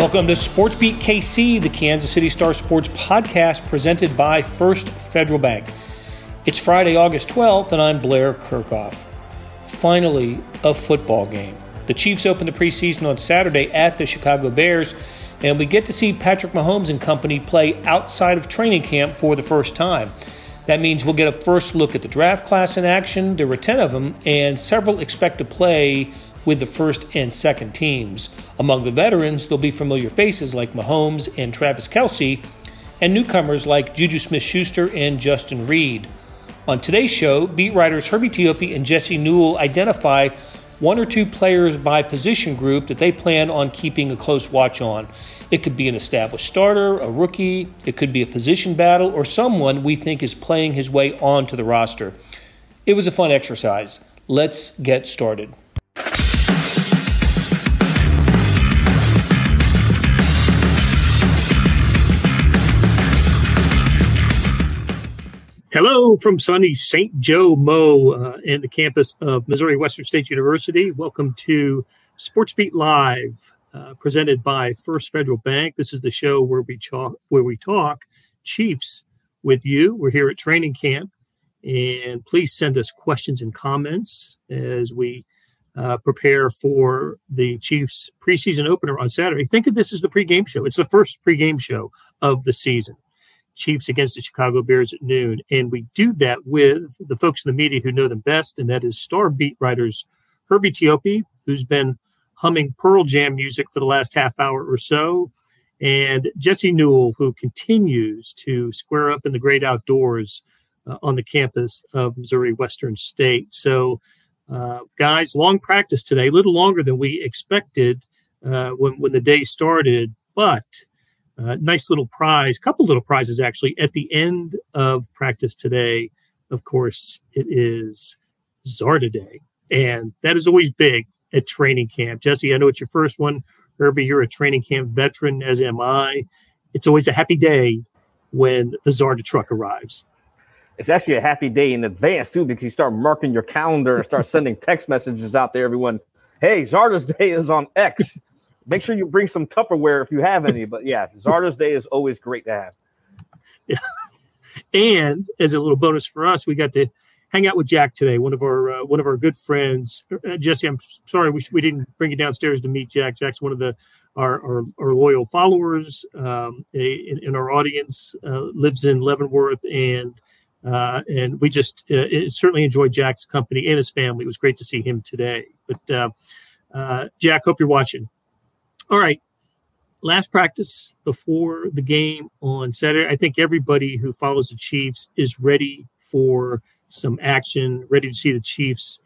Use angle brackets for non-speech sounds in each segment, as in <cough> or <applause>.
Welcome to Sports Beat KC, the Kansas City Star Sports podcast presented by First Federal Bank. It's Friday, August 12th, and I'm Blair Kerkhoff. Finally, a football game. The Chiefs open the preseason on Saturday at the Chicago Bears, and we get to see Patrick Mahomes and company play outside of training camp for the first time. That means we'll get a first look at the draft class in action. There were 10 of them, and several expect to play with the first and second teams. Among the veterans, there'll be familiar faces like Mahomes and Travis Kelce, and newcomers like Juju Smith Schuster and Justin Reid. On today's show, beat writers Herbie Teope and Jesse Newell identify one or two players by position group that they plan on keeping a close watch on. It could be an established starter, a rookie, it could be a position battle, or someone we think is playing his way onto the roster. It was a fun exercise. Let's get started. Hello from sunny St. Joe Mo uh, and the campus of Missouri Western State University. Welcome to Sports Beat Live, uh, presented by First Federal Bank. This is the show where we talk where we talk Chiefs with you. We're here at training camp, and please send us questions and comments as we uh, prepare for the Chiefs preseason opener on Saturday. Think of this as the pregame show. It's the first pregame show of the season. Chiefs against the Chicago Bears at noon. And we do that with the folks in the media who know them best, and that is star beat writers Herbie Teope, who's been humming Pearl Jam music for the last half hour or so, and Jesse Newell, who continues to square up in the great outdoors uh, on the campus of Missouri Western State. So, uh, guys, long practice today, a little longer than we expected uh, when, when the day started, but uh, nice little prize, couple little prizes actually at the end of practice today. Of course, it is Zarda Day, and that is always big at training camp. Jesse, I know it's your first one. Herbie, you're a training camp veteran, as am I. It's always a happy day when the Zarda truck arrives. It's actually a happy day in advance too, because you start marking your calendar and start sending text messages out there. Everyone, hey, Zarda's <laughs> Day is on X. Make sure you bring some Tupperware if you have any. But yeah, <laughs> Zarda's Day is always great to have. Yeah. <laughs> And as a little bonus for us, we got to hang out with Jack today, one of our uh, one of our good friends. Uh, Jesse, I'm sorry we, we didn't bring you downstairs to meet Jack. Jack's one of the our our, our loyal followers um, in, in, our audience. Uh, lives in Leavenworth, and uh, and we just uh, certainly enjoyed Jack's company and his family. It was great to see him today. But uh, Jack, hope you're watching. All right. Last practice before the game on Saturday. I think everybody who follows the Chiefs is ready for some action, ready to see the Chiefs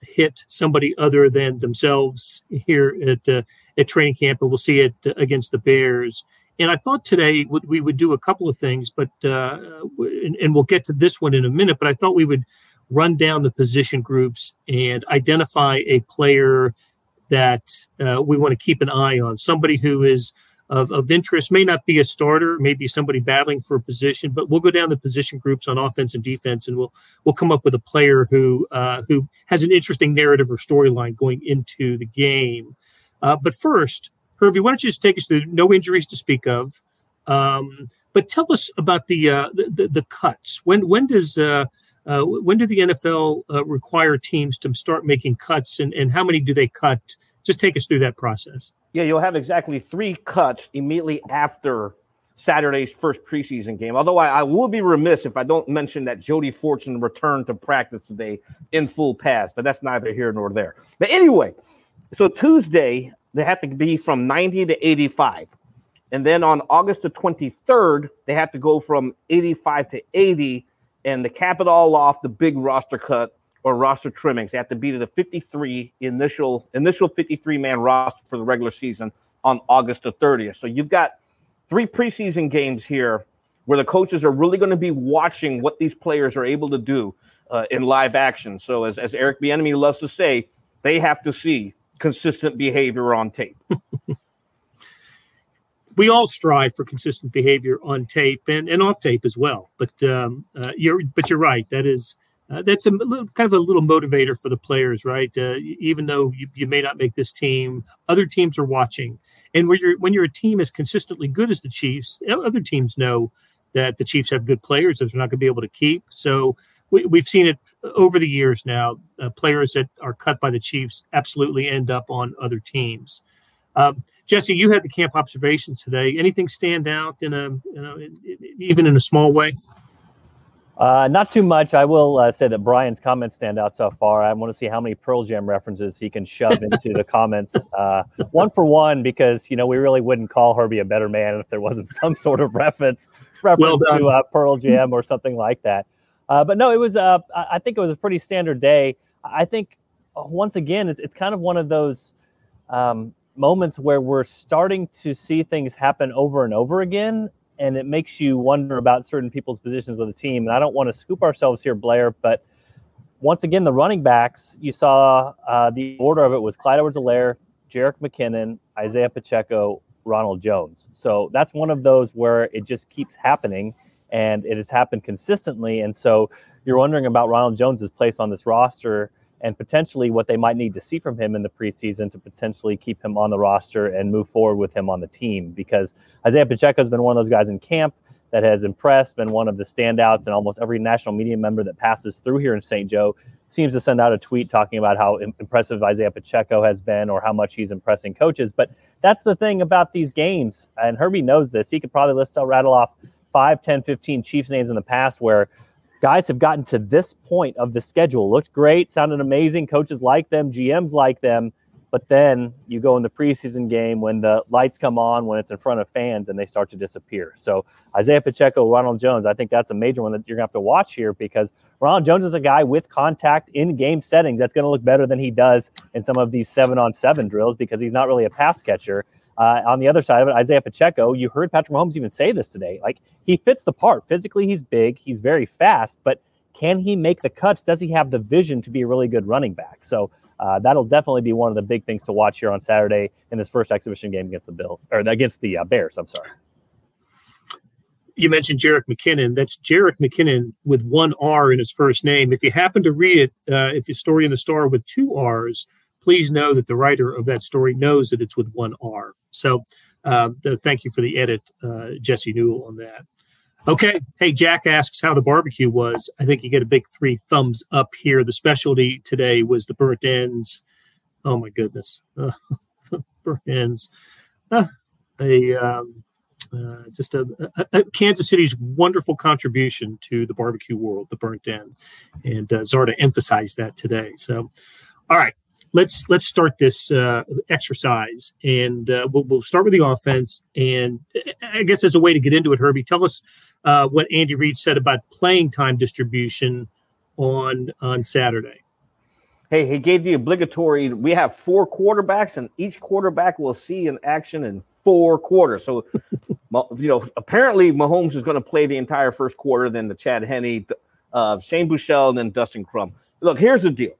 hit somebody other than themselves here at uh, at training camp, and we'll see it uh, against the Bears. And I thought today we would do a couple of things, but uh, and, and, we'll get to this one in a minute. But I thought we would run down the position groups and identify a player that uh, we want to keep an eye on. Somebody who is of, of interest may not be a starter, maybe somebody battling for a position, but we'll go down the position groups on offense and defense, and we'll we'll come up with a player who uh, who has an interesting narrative or storyline going into the game. Uh, but first, Herbie, why don't you just take us through? No injuries to speak of, um, but tell us about the, uh, the, the cuts. When when does uh, when do the NFL uh, require teams to start making cuts, and, and how many do they cut just take us through that process. Yeah, you'll have exactly three cuts immediately after Saturday's first preseason game. Although I, I will be remiss if I don't mention that Jody Fortson returned to practice today in full pass, but that's neither here nor there. But anyway, so Tuesday, they have to be from 90 to 85. And then on August the 23rd, they have to go from 85 to 80 and to cap it all off, the big roster cut or roster trimmings. They have to be to the 53 initial initial 53 man roster for the regular season on August the 30th. So you've got three preseason games here where the coaches are really going to be watching what these players are able to do uh, in live action. So as, as Eric Bieniemy loves to say, they have to see consistent behavior on tape. <laughs> we all strive for consistent behavior on tape and, and off tape as well. But um, uh, you're but you're right. That is uh, that's a little, kind of a little motivator for the players, right? Uh, even though you, you, may not make this team, other teams are watching, and when you're when you're a team as consistently good as the Chiefs, other teams know that the Chiefs have good players that they're not going to be able to keep. So we, have seen it over the years now. Uh, players that are cut by the Chiefs absolutely end up on other teams. Um, Jesse, you had the camp observations today. Anything stand out in a you know, even in a small way? Uh, not too much. I will uh, say that Brian's comments stand out so far. I want to see how many Pearl Jam references he can shove into the comments, <laughs> uh, one for one, because you know we really wouldn't call Herbie a better man if there wasn't some sort of reference reference well to uh, Pearl <laughs> Jam or something like that. Uh, but no, it was. Uh, I think it was a pretty standard day. I think once again, it's, it's kind of one of those um, moments where we're starting to see things happen over and over again and it makes you wonder about certain people's positions with the team. And I don't want to scoop ourselves here, Blair, but once again, the running backs, you saw uh, the order of it was Clyde Edwards-Helaire, Jerick McKinnon, Isaiah Pacheco, Ronald Jones. So that's one of those where it just keeps happening and it has happened consistently. And so you're wondering about Ronald Jones's place on this roster and potentially what they might need to see from him in the preseason to potentially keep him on the roster and move forward with him on the team. Because Isaiah Pacheco has been one of those guys in camp that has impressed, been one of the standouts, and almost every national media member that passes through here in St. Joe seems to send out a tweet talking about how impressive Isaiah Pacheco has been or how much he's impressing coaches. But that's the thing about these games, and Herbie knows this. He could probably list, rattle off 5, 10, 15 Chiefs names in the past where guys have gotten to this point of the schedule. Looked great, sounded amazing. Coaches like them, GMs like them. But then you go in the preseason game when the lights come on, when it's in front of fans, and they start to disappear. So Isaiah Pacheco, Ronald Jones, I think that's a major one that you're gonna have to watch here because Ronald Jones is a guy with contact in game settings that's going to look better than he does in some of these seven on seven drills because he's not really a pass catcher. Uh, on the other side of it, Isaiah Pacheco, you heard Patrick Mahomes even say this today. Like he fits the part. Physically, he's big, he's very fast, but can he make the cuts? Does he have the vision to be a really good running back? So uh, that'll definitely be one of the big things to watch here on Saturday in this first exhibition game against the Bills or against the uh, Bears. I'm sorry. You mentioned Jerick McKinnon. That's Jerick McKinnon with one R in his first name. If you happen to read it, uh, if you story in the star with two R's, please know that the writer of that story knows that it's with one R. So uh, the, thank you for the edit, uh, Jesse Newell, on that. Okay. Hey, Jack asks how the barbecue was. I think you get a big three thumbs up here. The specialty today was the burnt ends. Oh, my goodness. Uh, <laughs> burnt ends. Uh, a. Um, uh, just a, a, a, Kansas City's wonderful contribution to the barbecue world, the burnt end, and uh, Zarda emphasized that today. So, all right, let's let's start this uh, exercise, and uh, we'll, we'll start with the offense. And I guess as a way to get into it, Herbie, tell us uh, what Andy Reid said about playing time distribution on on Saturday. Hey, he gave the obligatory. We have four quarterbacks, and each quarterback will see an action in four quarters. So, <laughs> you know, apparently Mahomes is going to play the entire first quarter, then the Chad Henne, uh, Shane Buechele, and then Dustin Crum. Look, here's the deal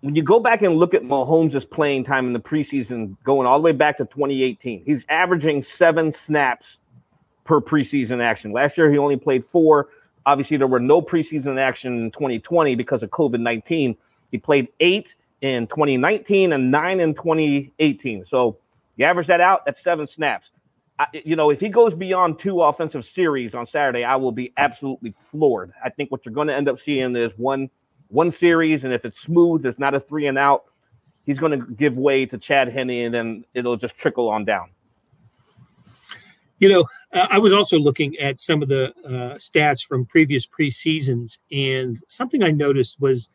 when you go back and look at Mahomes' playing time in the preseason, going all the way back to 2018, he's averaging seven snaps per preseason action. Last year, he only played four. Obviously, there were no preseason action in 2020 because of COVID 19. He played eight in 2019 and nine in 2018. So you average that out, that's seven snaps. I, you know, if he goes beyond two offensive series on Saturday, I will be absolutely floored. I think what you're going to end up seeing is one one series, and if it's smooth, it's not a three and out. He's going to give way to Chad Henne, and then it'll just trickle on down. You know, I was also looking at some of the uh, stats from previous preseasons, and something I noticed was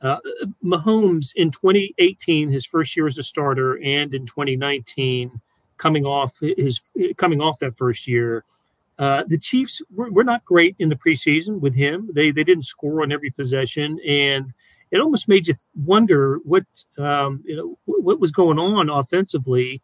uh, Mahomes in 2018, his first year as a starter, and in 2019, coming off his coming off that first year, uh, the Chiefs were, were, not great in the preseason with him. They they didn't score on every possession, and it almost made you wonder what um, you know what was going on offensively.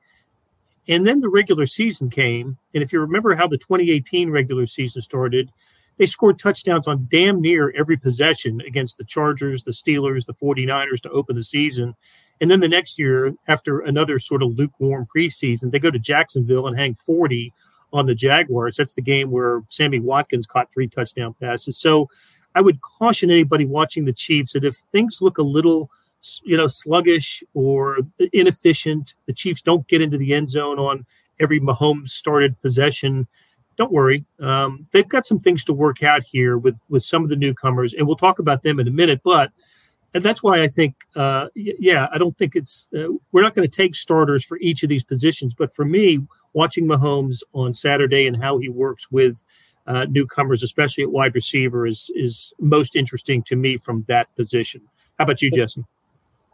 And then the regular season came, and if you remember how the 2018 regular season started, they scored touchdowns on damn near every possession against the Chargers, the Steelers, the 49ers to open the season. And then the next year, after another sort of lukewarm preseason, they go to Jacksonville and hang 40 on the Jaguars. That's the game where Sammy Watkins caught three touchdown passes. So I would caution anybody watching the Chiefs that if things look a little, you know, sluggish or inefficient, the Chiefs don't get into the end zone on every Mahomes started possession. Don't worry, um, they've got some things to work out here with with some of the newcomers, and we'll talk about them in a minute. But and that's why I think, uh, yeah, I don't think it's uh, we're not going to take starters for each of these positions. But for me, watching Mahomes on Saturday and how he works with uh, newcomers, especially at wide receiver, is is most interesting to me from that position. How about you, Jesse?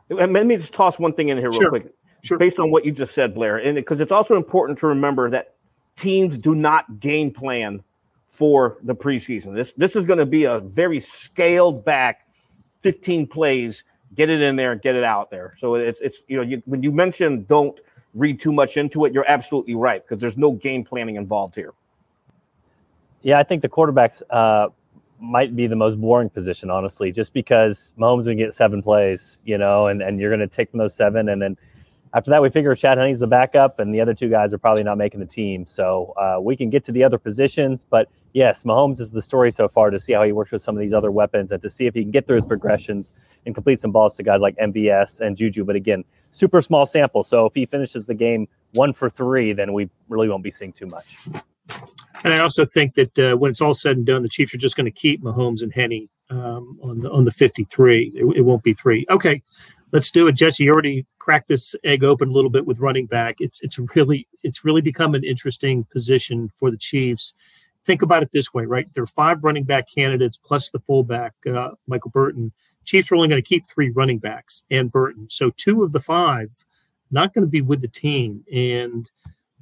Let me just toss one thing in here real sure. quick, sure. based on what you just said, Blair, and because it's also important to remember that teams do not game plan for the preseason. This this is going to be a very scaled back 15 plays, get it in there, get it out there. So it's it's you know you, when you mention don't read too much into it, you're absolutely right because there's no game planning involved here. Yeah, I think the quarterbacks uh, might be the most boring position, honestly, just because Mahomes gonna get seven plays, you know, and, and you're gonna take from those seven, and then after that, we figure Chad Henne's the backup, and the other two guys are probably not making the team. So uh, we can get to the other positions, but yes, Mahomes is the story so far to see how he works with some of these other weapons and to see if he can get through his progressions and complete some balls to guys like MVS and Juju. But again, super small sample. So if he finishes the game one for three, then we really won't be seeing too much. And I also think that uh, when it's all said and done, the Chiefs are just going to keep Mahomes and Henne um, on the on the 53. It, it, won't be three. Okay, let's do it. Jesse, you already cracked this egg open a little bit with running back. It's it's really it's really become an interesting position for the Chiefs. Think about it this way, right? There are five running back candidates plus the fullback, uh, Michael Burton. Chiefs are only going to keep three running backs and Burton, so two of the five not going to be with the team, and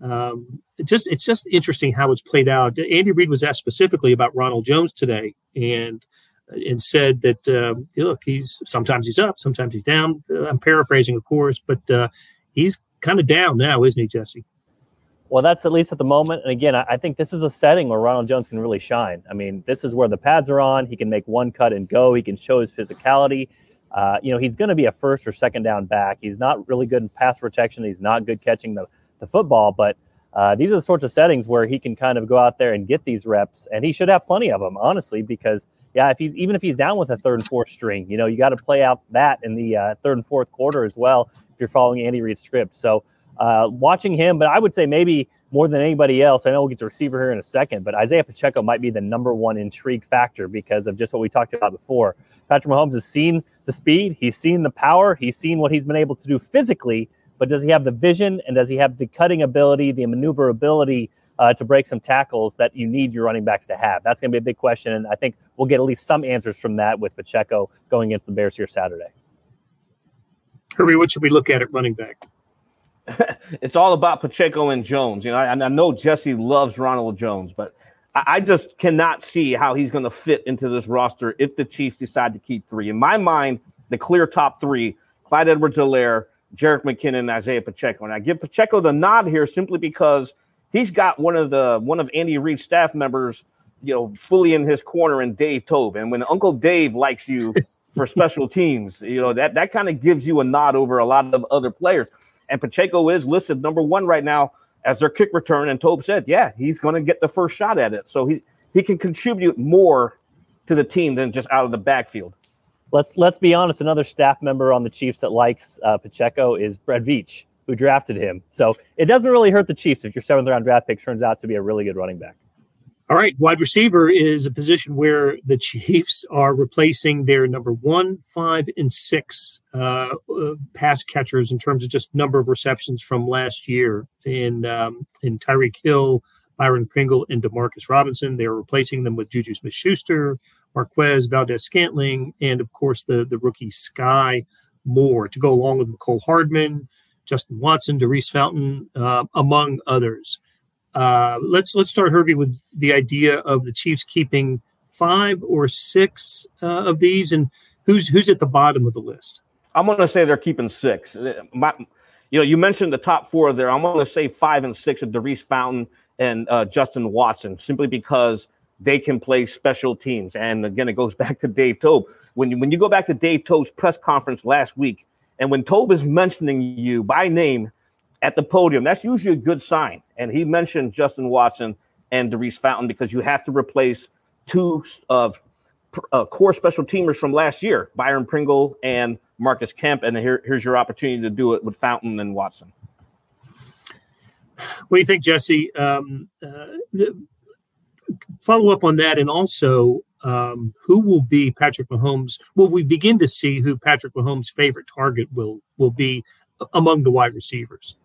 um, it just it's just interesting how it's played out. Andy Reid was asked specifically about Ronald Jones today, and and said that uh, look, he's sometimes he's up, sometimes he's down. Uh, I'm paraphrasing, of course, but uh, he's kind of down now, isn't he, Jesse? Well, that's at least at the moment. And again, I, think this is a setting where Ronald Jones can really shine. I mean, this is where the pads are on. He can make one cut and go. He can show his physicality. Uh, you know, he's going to be a first or second down back. He's not really good in pass protection. He's not good catching the, the football, but uh, these are the sorts of settings where he can kind of go out there and get these reps, and he should have plenty of them, honestly, because yeah, if he's even if he's down with a third and fourth string, you know, you got to play out that in the uh, third and fourth quarter as well if you're following Andy Reid's script. So uh, watching him, but I would say maybe more than anybody else. I know we'll get to receiver here in a second, but Isaiah Pacheco might be the number one intrigue factor because of just what we talked about before. Patrick Mahomes has seen the speed, he's seen the power, he's seen what he's been able to do physically, but does he have the vision and does he have the cutting ability, the maneuverability uh, to break some tackles that you need your running backs to have? That's going to be a big question, and I think we'll get at least some answers from that with Pacheco going against the Bears here Saturday. Herbie, what should we look at at running back? <laughs> it's all about Pacheco and Jones. You know, I, I know Jesse loves Ronald Jones, but I, I just cannot see how he's going to fit into this roster if the Chiefs decide to keep three. In my mind, the clear top three: Clyde Edwards-Helaire, Jerick McKinnon, and Isaiah Pacheco. And I give Pacheco the nod here simply because – he's got one of the one of Andy Reid's staff members, you know, fully in his corner and Dave Toub. And when Uncle Dave likes you <laughs> for special teams, you know, that that kind of gives you a nod over a lot of other players. And Pacheco is listed number one right now as their kick return. And Toub said, yeah, he's going to get the first shot at it. So he he can contribute more to the team than just out of the backfield. Let's let's be honest. Another staff member on the Chiefs that likes uh, Pacheco is Brett Veach who drafted him. So it doesn't really hurt the Chiefs if your seventh round draft pick turns out to be a really good running back. All right, wide receiver is a position where the Chiefs are replacing their number one, five, and six uh, uh, pass catchers in terms of just number of receptions from last year. In um, in Tyreek Hill, Byron Pringle, and Demarcus Robinson, they are replacing them with Juju Smith-Schuster, Marquez Valdes Scantling, and of course the the rookie Skyy Moore to go along with Mecole Hardman, Justin Watson, Daurice Fountain, uh, among others. Uh, let's let's start Herbie with the idea of the Chiefs keeping five or six uh, of these, and who's who's at the bottom of the list. I'm going to say they're keeping six. My, you know, you mentioned the top four there. I'm going to say five and six of Daurice Fountain and uh, Justin Watson, simply because they can play special teams. And again, it goes <laughs> back to Dave Toub. When you, when you go back to Dave Toub's press conference last week, and when Toub is mentioning you by name at the podium, that's usually a good sign. And he mentioned Justin Watson and Daurice Fountain because you have to replace two of uh, core special teamers from last year, Byron Pringle and Marcus Kemp. And here, here's your opportunity to do it with Fountain and Watson. What do you think, Jesse? Um, uh, follow up on that, and also um, who will be Patrick Mahomes? Will we begin to see who Patrick Mahomes' favorite target will will be among the wide receivers?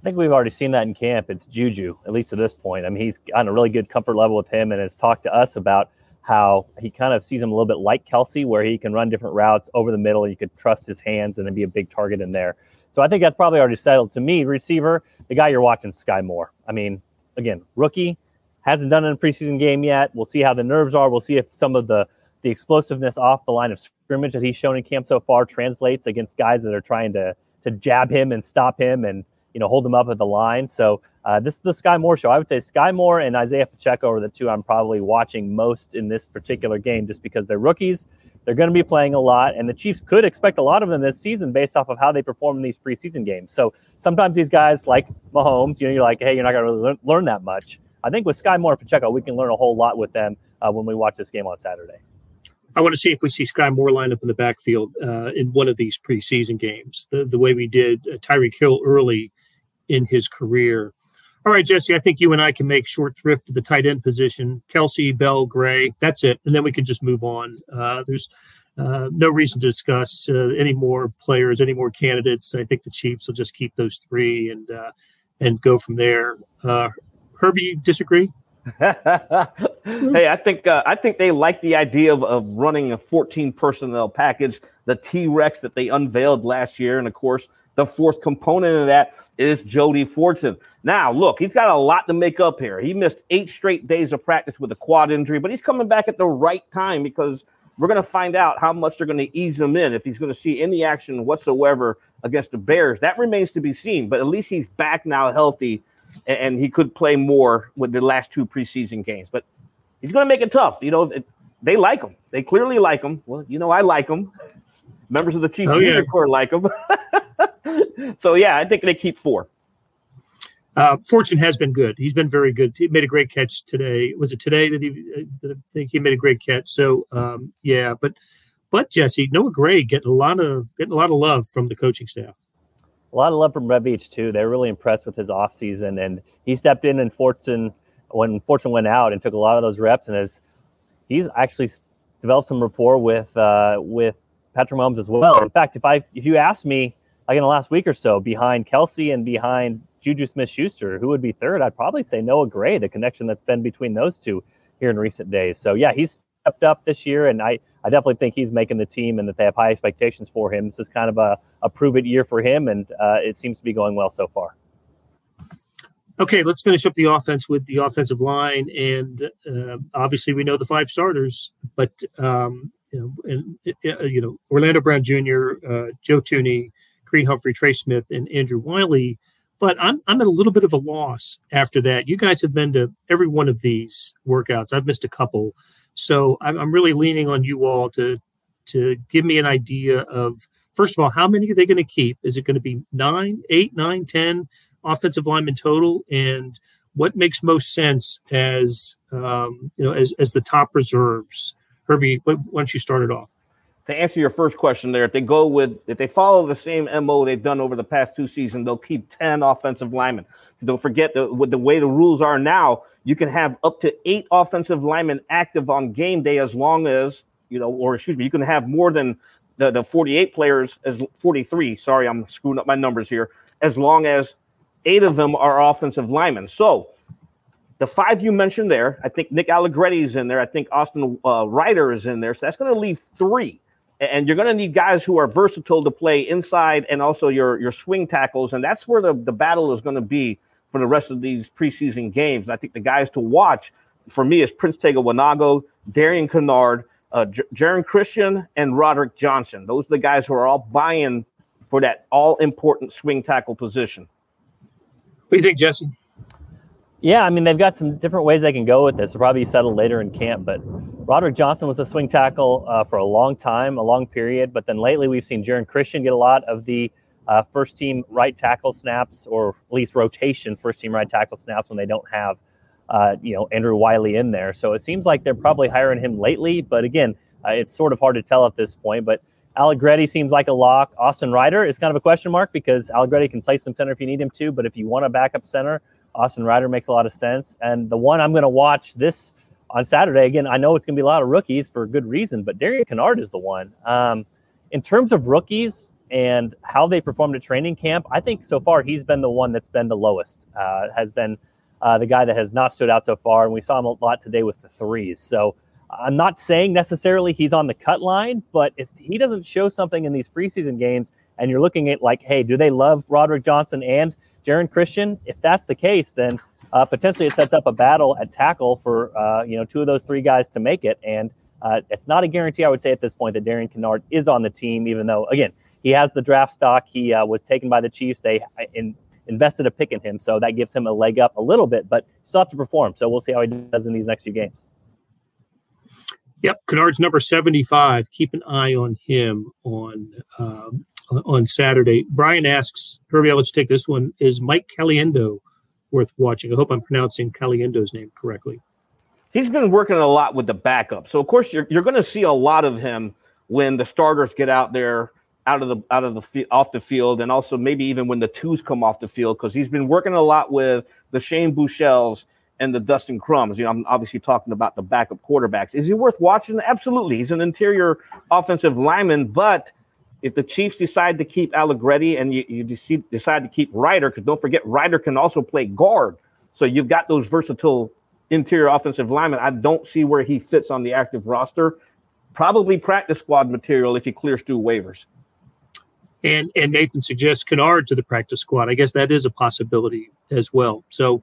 I think we've already seen that in camp. It's Juju, at least at this point. I mean, he's on a really good comfort level with him and has talked to us about how he kind of sees him a little bit like Kelce, where he can run different routes over the middle. You could trust his hands and then be a big target in there. So I think that's probably already settled. To me, receiver, the guy you're watching, Skyy Moore. I mean, again, rookie, hasn't done in a preseason game yet. We'll see how the nerves are. We'll see if some of the the explosiveness off the line of scrimmage that he's shown in camp so far translates against guys that are trying to to jab him and stop him and you know hold him up at the line. So uh, this is the Skyy Moore show. I would say Skyy Moore and Isaiah Pacheco are the two I'm probably watching most in this particular game, just because they're rookies. They're going to be playing a lot, and the Chiefs could expect a lot of them this season based off of how they perform in these preseason games. So sometimes these guys, like Mahomes, you know, you're like, hey, you're not going to really learn that much. I think with Skyy Moore and Pacheco, we can learn a whole lot with them uh, when we watch this game on Saturday. I want to see if we see Skyy Moore line up in the backfield uh, in one of these preseason games, the, the way we did uh, Tyreek Hill early in his career. All right, Jesse, I think you and I can make short thrift to the tight end position. Kelce, Bell, Gray, that's it. And then we can just move on. Uh, there's uh, no reason to discuss uh, any more players, any more candidates. I think the Chiefs will just keep those three and uh, and go from there. Herbie, disagree? <laughs> hey, I think uh, I think they like the idea of, of running a 14 personnel package, the T Rex that they unveiled last year, and of course, the fourth component of that is Jody Fortson. Now, look, he's got a lot to make up here. He missed eight straight days of practice with a quad injury, but he's coming back at the right time because we're going to find out how much they're going to ease him in if he's going to see any action whatsoever against the Bears. That remains to be seen, but at least he's back now healthy and he could play more with the last two preseason games. But he's going to make it tough. You know, they like him. They clearly like him. Well, you know, I like him. Members of the Chiefs oh, yeah. Corps like him. <laughs> so yeah, I think they keep four. Uh, Fortson has been good. He's been very good. He made a great catch today. Was it today that he? Uh, that I think he made a great catch. So um, yeah, but but Jesse Noah Gray getting a lot of getting a lot of love from the coaching staff a lot of love from Brett Veach too. They're really impressed with his offseason. and he stepped in and Fortson when Fortson went out and took a lot of those reps and has he's actually developed some rapport with uh, with Patrick Mahomes as well. In fact, if I if you asked me like in the last week or so behind Kelce and behind Juju Smith Schuster, who would be third, I'd probably say Noah Gray, the connection that's been between those two here in recent days. So yeah, he's stepped up this year and I I definitely think he's making the team and that they have high expectations for him. This is kind of a, a prove it year for him, and uh, it seems to be going well so far. Okay, let's finish up the offense with the offensive line, and uh, obviously we know the five starters, but um, you know, and, uh, you know Orlando Brown Jr., uh, Joe Thuney, Creed Humphrey, Trey Smith, and Andrew Wylie. But I'm I'm at a little bit of a loss after that. You guys have been to every one of these workouts. I've missed a couple. So I'm, I'm really leaning on you all to to give me an idea of first of all how many are they going to keep? Is it going to be nine, eight, nine, ten offensive linemen total? And what makes most sense as um, you know as as the top reserves? Herbie, why don't you start it off? To answer your first question there, if they go with if they follow the same MO they've done over the past two seasons, they'll keep 10 offensive linemen. Don't forget that with the way the rules are now, you can have up to eight offensive linemen active on game day as long as, you know, or excuse me, you can have more than the, the 48 players as 43. Sorry, I'm screwing up my numbers here, as long as eight of them are offensive linemen. So the five you mentioned there, I think Nick Allegretti is in there. I think Austin uh, Reiter is in there. So that's going to leave three and you're going to need guys who are versatile to play inside and also your your swing tackles and that's where the, the battle is going to be for the rest of these preseason games and i think the guys to watch for me is prince tega wanogho darian kinnard uh, J- Geron Christian and Roderick Johnson. Those are the guys who are all buying for that all important swing tackle position. What do you think, Jesse? Yeah, I mean they've got some different ways they can go with this. They'll probably settle later in camp, but Roderick Johnson was a swing tackle uh, for a long time, a long period. But then lately we've seen Geron Christian get a lot of the uh, first team right tackle snaps, or at least rotation first team right tackle snaps when they don't have, uh, you know, Andrew Wylie in there. So it seems like they're probably hiring him lately. But again, uh, it's sort of hard to tell at this point. But Allegretti seems like a lock. Austin Reiter is kind of a question mark because Allegretti can play some center if you need him to. But if you want a backup center, Austin Reiter makes a lot of sense. And the one I'm going to watch this on Saturday, again, I know it's going to be a lot of rookies for good reason, but Darian Kinnard is the one. Um, in terms of rookies and how they performed at training camp, I think so far he's been the one that's been the lowest, uh, has been uh, the guy that has not stood out so far. And we saw him a lot today with the threes. So I'm not saying necessarily he's on the cut line, but if he doesn't show something in these preseason games and you're looking at like, hey, do they love Roderick Johnson and Geron Christian? If that's the case, then uh, potentially it sets up a battle at tackle for uh, you know two of those three guys to make it. And uh, it's not a guarantee, I would say, at this point that Darian Kinnard is on the team, even though again he has the draft stock. He uh, was taken by the Chiefs. They uh, in, invested a pick in him, so that gives him a leg up a little bit, but still have to perform. So we'll see how he does in these next few games. Yep, Kinnard's number seventy-five. Keep an eye on him on um, on Saturday. Brian asks Herbie. I'll let you take this one. Is Mike Caliendo worth watching? I hope I'm pronouncing Caliendo's name correctly. He's been working a lot with the backup, so of course you're you're going to see a lot of him when the starters get out there out of the out of the off the field, and also maybe even when the twos come off the field, because he's been working a lot with the Shane Buechele's and the Dustin Crums. You know, I'm obviously talking about the backup quarterbacks. Is he worth watching? Absolutely. He's an interior offensive lineman, but if the Chiefs decide to keep Allegretti and you, you decide to keep Reiter, because don't forget, Reiter can also play guard. So you've got those versatile interior offensive linemen. I don't see where he fits on the active roster. Probably practice squad material if he clears through waivers. And and Nathan suggests Kinnard to the practice squad. I guess that is a possibility as well. So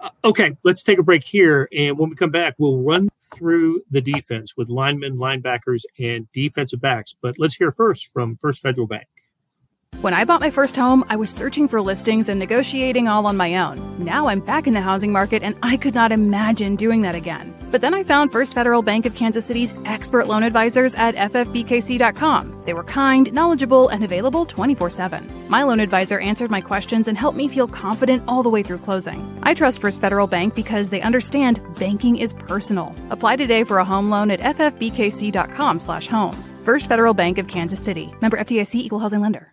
Uh, okay, let's take a break here. And when we come back, we'll run through the defense with linemen, linebackers, and defensive backs. But let's hear first from First Federal Bank. When I bought my first home, I was searching for listings and negotiating all on my own. Now I'm back in the housing market and I could not imagine doing that again. But then I found First Federal Bank of Kansas City's expert loan advisors at ffbkc.com. They were kind, knowledgeable, and available 24 7. My loan advisor answered my questions and helped me feel confident all the way through closing. I trust First Federal Bank because they understand banking is personal. Apply today for a home loan at ffbkc.com/homes. First Federal Bank of Kansas City. Member FDIC equal housing lender.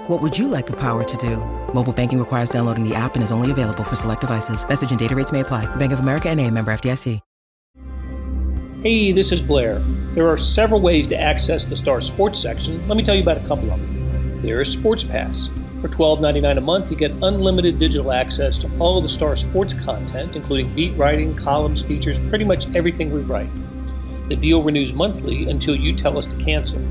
What would you like the power to do? Mobile banking requires downloading the app and is only available for select devices. Message and data rates may apply. Bank of America and a member FDIC. Hey, this is Blair. There are several ways to access the Star Sports section. Let me tell you about a couple of them. There is Sports Pass. For $12.99 a month, you get unlimited digital access to all of the Star Sports content, including beat writing, columns, features, pretty much everything we write. The deal renews monthly until you tell us to cancel.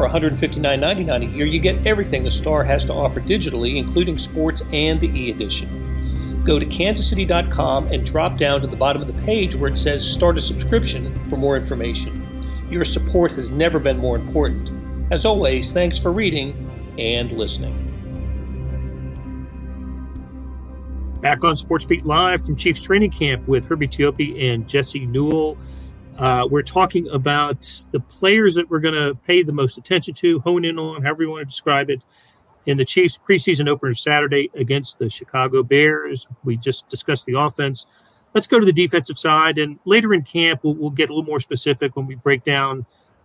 For $159.99 a year, you get everything the Star has to offer digitally, including sports and the e edition. Go to kansascity.com and drop down to the bottom of the page where it says Start a Subscription for more information. Your support has never been more important. As always, thanks for reading and listening. Back on Sports Beat Live from Chiefs Training Camp with Herbie Teope and Jesse Newell. Uh, we're talking about the players that we're going to pay the most attention to, hone in on, however you want to describe it, in the Chiefs preseason opener Saturday against the Chicago Bears. We just discussed the offense. Let's go to the defensive side, and later in camp, we'll, we'll get a little more specific when we break down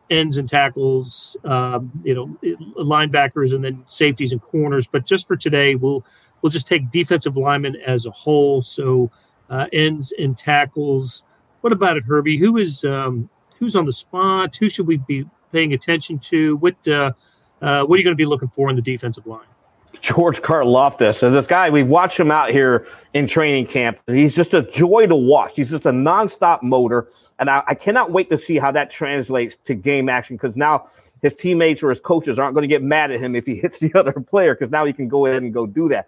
ends and tackles, um, you know, linebackers, and then safeties and corners. But just for today, we'll we'll just take defensive linemen as a whole. So uh, ends and tackles what about it, Herbie? Who is um, who's on the spot? Who should we be paying attention to? What uh, uh, what are you going to be looking for in the defensive line? George Karlaftis. So this guy, we've watched him out here in training camp. He's just a joy to watch. He's just a nonstop motor, and I, I cannot wait to see how that translates to game action because now his teammates or his coaches aren't going to get mad at him if he <laughs> hits the other player because now he can go ahead and go do that.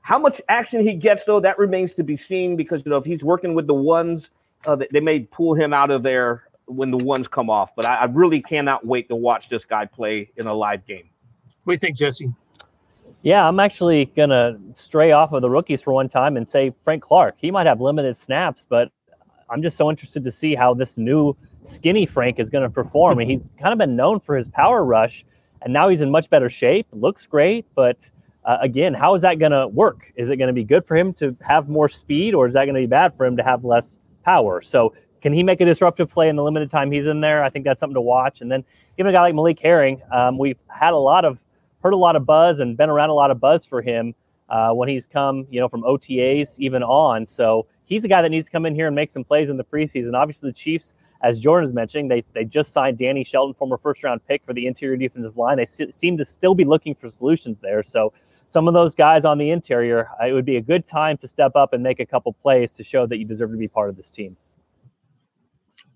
How much action he gets, though, that remains to be seen because you know if he's working with the ones uh, they may pull him out of there when the ones come off. But I, I, really cannot wait to watch this guy play in a live game. What do you think, Jesse? Yeah, I'm actually going to stray off of the rookies for one time and say Frank Clark. He might have limited snaps, but I'm just so interested to see how this new skinny Frank is going to perform. and he's kind of been known for his power rush, and now he's in much better shape. Looks great, but uh, again, how is that going to work? Is it going to be good for him to have more speed, or is that going to be bad for him to have less power? So, can he make a disruptive play in the limited time he's in there? I think that's something to watch. And then, even a guy like Malik Herring, um, we've had a lot of heard a lot of buzz and been around a lot of buzz for him uh, when he's come, you know, from OTAs even on. So he's a guy that needs to come in here and make some plays in the preseason. Obviously, the Chiefs, as Jordan is mentioning, they they just signed Danny Shelton, former first round pick for the interior defensive line. They seem to still be looking for solutions there. So some of those guys on the interior, it would be a good time to step up and make a couple plays to show that you deserve to be part of this team.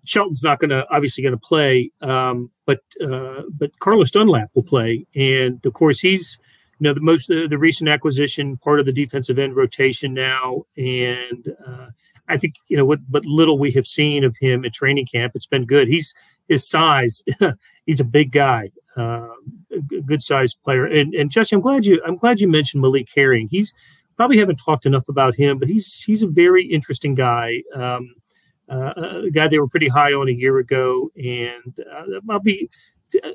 Shelton's not going to obviously going to play, um, but uh, but Carlos Dunlap will play, and of course he's you know the most uh, the recent acquisition, part of the defensive end rotation now, and uh, I think you know what but little we have seen of him at training camp, it's been good. He's his size, <laughs> he's a big guy, a good sized player, and and Jesse, I'm glad you I'm glad you mentioned Malik Herring. He's probably haven't talked enough about him, but he's he's a very interesting guy. Um, uh, a guy they were pretty high on a year ago, and uh, I'll be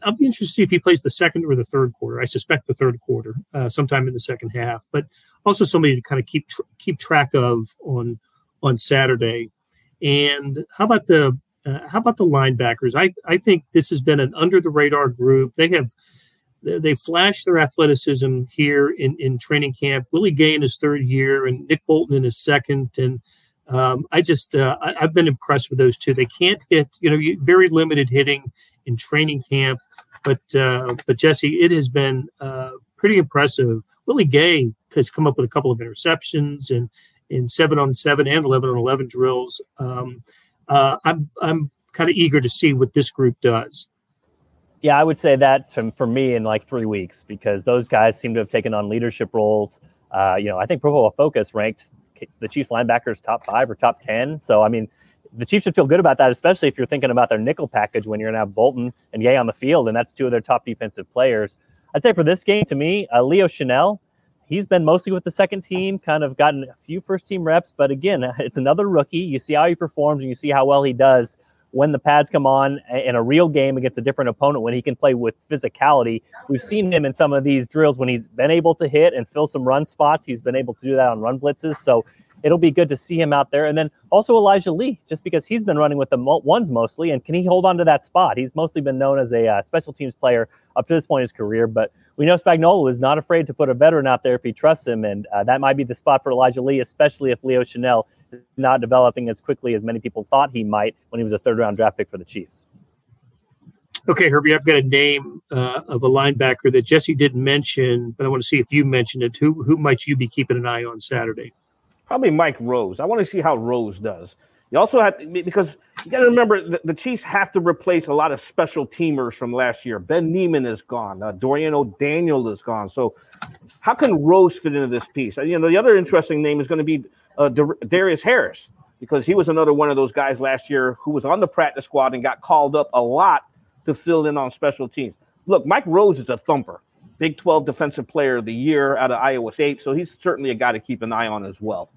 I'll be interested to see if he plays the second or the third quarter. I suspect the third quarter, uh, sometime in the second half, but also somebody to kind of keep tr- keep track of on on Saturday. And how about the uh, how about the linebackers? I I think this has been an under the radar group. They have they flashed their athleticism here in in training camp. Willie Gay in his third year, and Nick Bolton in his second, and um, I just uh, I, have been impressed with those two. They can't hit, you know, very limited hitting in training camp, but uh, but Jesse, it has been uh, pretty impressive. Willie Gay has come up with a couple of interceptions and in seven on seven and eleven on eleven drills. Um, uh, I'm I'm kind of eager to see what this group does. Yeah, I would say that for me in like three weeks because those guys seem to have taken on leadership roles. Uh, you know, I think Pro Focus ranked the Chiefs linebackers top five or top 10. So, I mean, the Chiefs should feel good about that, especially if you're thinking about their nickel package when you're to have Bolton and Yay on the field, and that's two of their top defensive players. I'd say for this game, to me, uh, Leo Chenal, he's been mostly with the second team, kind of gotten a few first team reps, but again, <laughs> it's another rookie. You see how he performs and you see how well he does when the pads come on in a real game against a different opponent when he can play with physicality. We've seen him in some of these drills when he's been able to hit and fill some run spots. He's been able to do that on run blitzes. So it'll be good to see him out there. And then also Elijah Lee, just because he's been running with the ones mostly, and can he hold on to that spot? He's mostly been known as a uh, special teams player up to this point in his career, but we know Spagnuolo is not afraid to put a veteran out there if he trusts him, and uh, that might be the spot for Elijah Lee, especially if Leo Chenal not developing as quickly as many people thought he might when he was a third round draft pick for the Chiefs. Okay, Herbie, I've got a name uh, of a linebacker that Jesse didn't mention, but I want to see if you mentioned it. Who who might you be keeping an eye on Saturday? Probably Mike Rose. I want to see how Rose does. You also have to, because you got to remember the, the, Chiefs have to replace a lot of special teamers from last year. Ben Niemann is gone. Uh, Dorian O'Daniel is gone. So, how can Rose fit into this piece? You know, the other interesting name is going to be uh, Darius Harris because he was another one of those guys last year who was on the practice squad and got called up a lot to fill in on special teams. Look, Mike Rose is a thumper, Big 12 Defensive Player of the Year out of Iowa State, so he's certainly a guy to keep an eye on as well.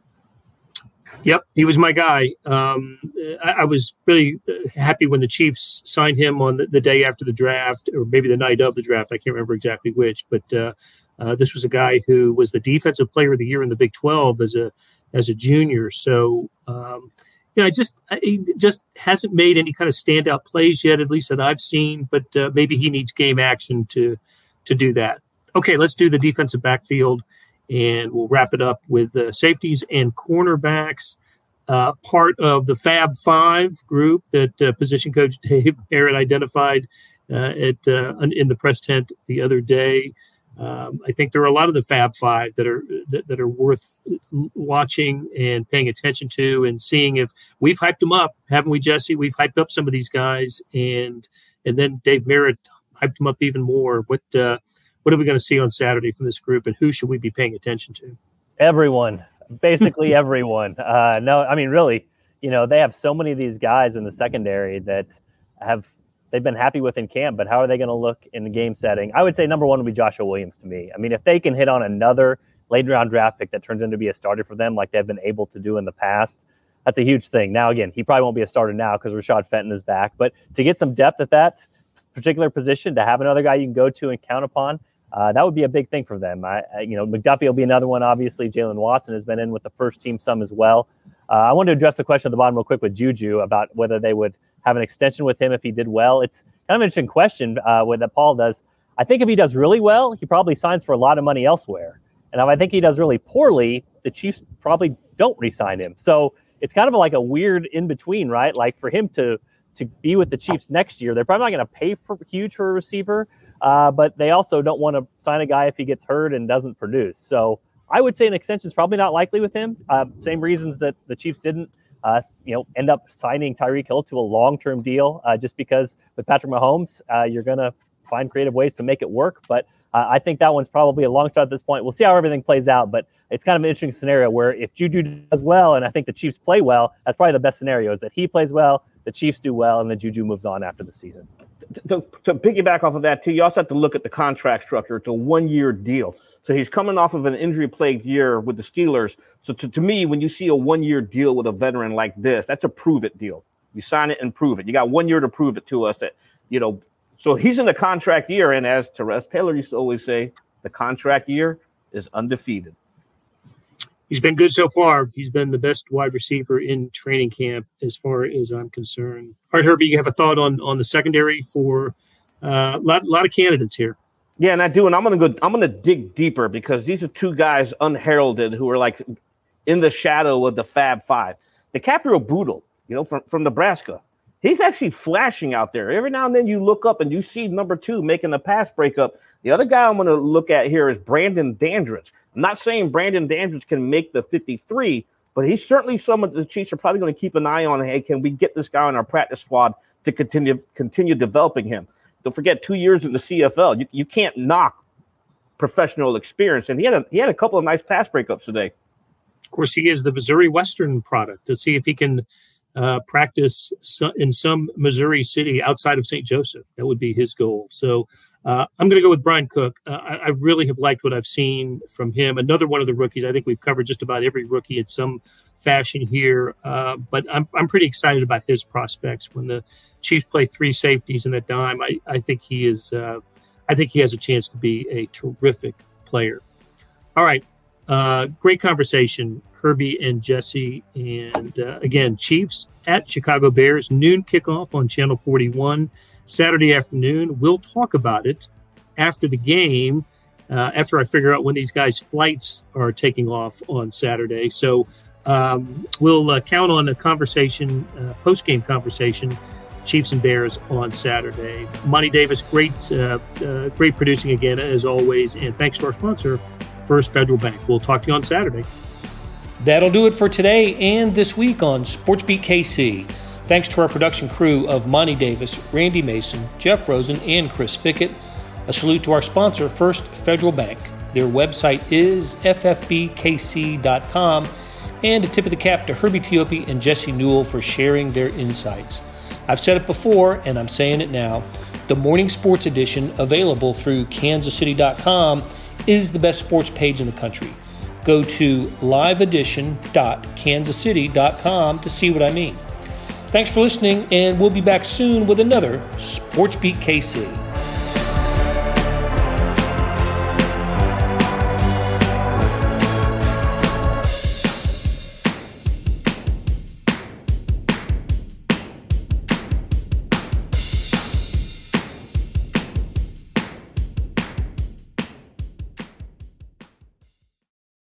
Yep, he was my guy. Um, I, I, was really uh, happy when the Chiefs signed him on the, the, day after the draft, or maybe the night of the draft. I can't remember exactly which, but uh, uh, this was a guy who was the defensive player of the year in the Big 12 as a as a junior. So, um, you know, I just he just hasn't made any kind of standout plays yet, at least that I've seen. But uh, maybe he needs game action to to do that. Okay, let's do the defensive backfield, and we'll wrap it up with uh, safeties and cornerbacks. Uh, part of the Fab Five group that uh, position coach <laughs> Dave Merritt identified uh, at uh, in the press tent the other day. Um, I think there are a lot of the Fab Five that are that, that, are worth watching and paying attention to, and seeing if we've hyped them up, haven't we, Jesse? We've hyped up some of these guys, and and then Dave Merritt hyped them up even more. What uh, what are we going to see on Saturday from this group, and who should we be paying attention to? Everyone, basically <laughs> everyone. Uh, no, I mean really, you know they have so many of these guys in the secondary that have they've been happy with in camp, but how are they going to look in the game setting? I would say number one would be Joshua Williams to me. I mean, if they can hit on another late round draft pick that turns into be a starter for them, like they've been able to do in the past, that's a huge thing. Now, again, he probably won't be a starter now because Rashad Fenton is back, but to get some depth at that particular position, to have another guy you can go to and count upon, uh, that would be a big thing for them. I, I, you know, McDuffie will be another one. Obviously, Jaylen Watson has been in with the first team some as well. Uh, I want to address the question at the bottom real quick with Juju about whether they would have an extension with him if he did well. It's kind of an interesting question uh, that Paul does. I think if he does really well, he probably signs for a lot of money elsewhere. And if I think he does really poorly, the Chiefs probably don't re-sign him. So it's kind of like a weird in between, right? Like for him to to be with the Chiefs next year, they're probably not going to pay for huge for a receiver, uh, but they also don't want to sign a guy if he gets hurt and doesn't produce. So I would say an extension is probably not likely with him. Uh, same reasons that the Chiefs didn't uh, you know, end up signing Tyreek Hill to a long-term deal uh, just because with Patrick Mahomes, uh, you're going to find creative ways to make it work. But uh, I think that one's probably a long shot at this point. We'll see how everything plays out, but it's kind of an interesting scenario where if Juju does well, and I think the Chiefs play well, that's probably the best scenario is that he plays well, the Chiefs do well, and the Juju moves on after the season. To, to piggyback off of that, too, you also have to look at the contract structure. It's a one-year deal. So he's coming off of an injury plagued year with the Steelers. So to, to me, when you see a one year deal with a veteran like this, that's a prove it deal. You sign it and prove it. You got one year to prove it to us that, you know, so he's in the contract year. And as Terez Paylor used to always say, the contract year is undefeated. He's been good so far. He's been the best wide receiver in training camp, as far as I'm concerned. All right, Herbie, you have a thought on on the secondary for a uh, lot, lot of candidates here. Yeah, and I do, and I'm gonna go. I'm gonna dig deeper because these are two guys unheralded who are like in the shadow of the Fab Five. The DiCaprio Bootle, you know, from from Nebraska, he's actually flashing out there. Every now and then you look up and you see number two making a pass breakup. The other guy I'm gonna look at here is Brandon Dandridge. I'm not saying Brandon Dandridge can make the 53, but he's certainly someone the Chiefs are probably going to keep an eye on. Hey, can we get this guy on our practice squad to continue continue developing him? Don't forget, two years in the CFL. You, you can't knock professional experience. And he had a he had a couple of nice pass breakups today. Of course, he is the Missouri Western product. To see if he can uh, practice in some Missouri city outside of St. Joseph, that would be his goal. So uh, I'm going to go with Bryan Cook. Uh, I, I, really have liked what I've seen from him. Another one of the rookies. I think we've covered just about every rookie in some fashion here, uh, but I'm, I'm pretty excited about his prospects. When the Chiefs play three safeties and a dime, I, I think he is. Uh, I think he has a chance to be a terrific player. All right, uh, great conversation, Herbie and Jesse, and uh, again, Chiefs at Chicago Bears noon kickoff on Channel 41 Saturday afternoon. We'll talk about it after the game. Uh, after I figure out when these guys' flights are taking off on Saturday. So um, we'll uh, count on a conversation, uh, post game conversation, Chiefs and Bears on Saturday. Monty Davis, great, uh, uh, great producing again as always, and thanks to our sponsor, First Federal Bank. We'll talk to you on Saturday. That'll do it for today and this week on SportsBeat KC. Thanks to our production crew of Monty Davis, Randy Mason, Jeff Rosen, and Chris Fickett. A salute to our sponsor, First Federal Bank. Their website is ffbkc.com and a tip of the cap to Herbie Teope and Jesse Newell for sharing their insights. I've said it before, and I'm saying it now. The Morning Sports Edition, available through kansascity.com, is the best sports page in the country. Go to liveedition.kansascity.com to see what I mean. Thanks for listening, and we'll be back soon with another Sports Beat KC.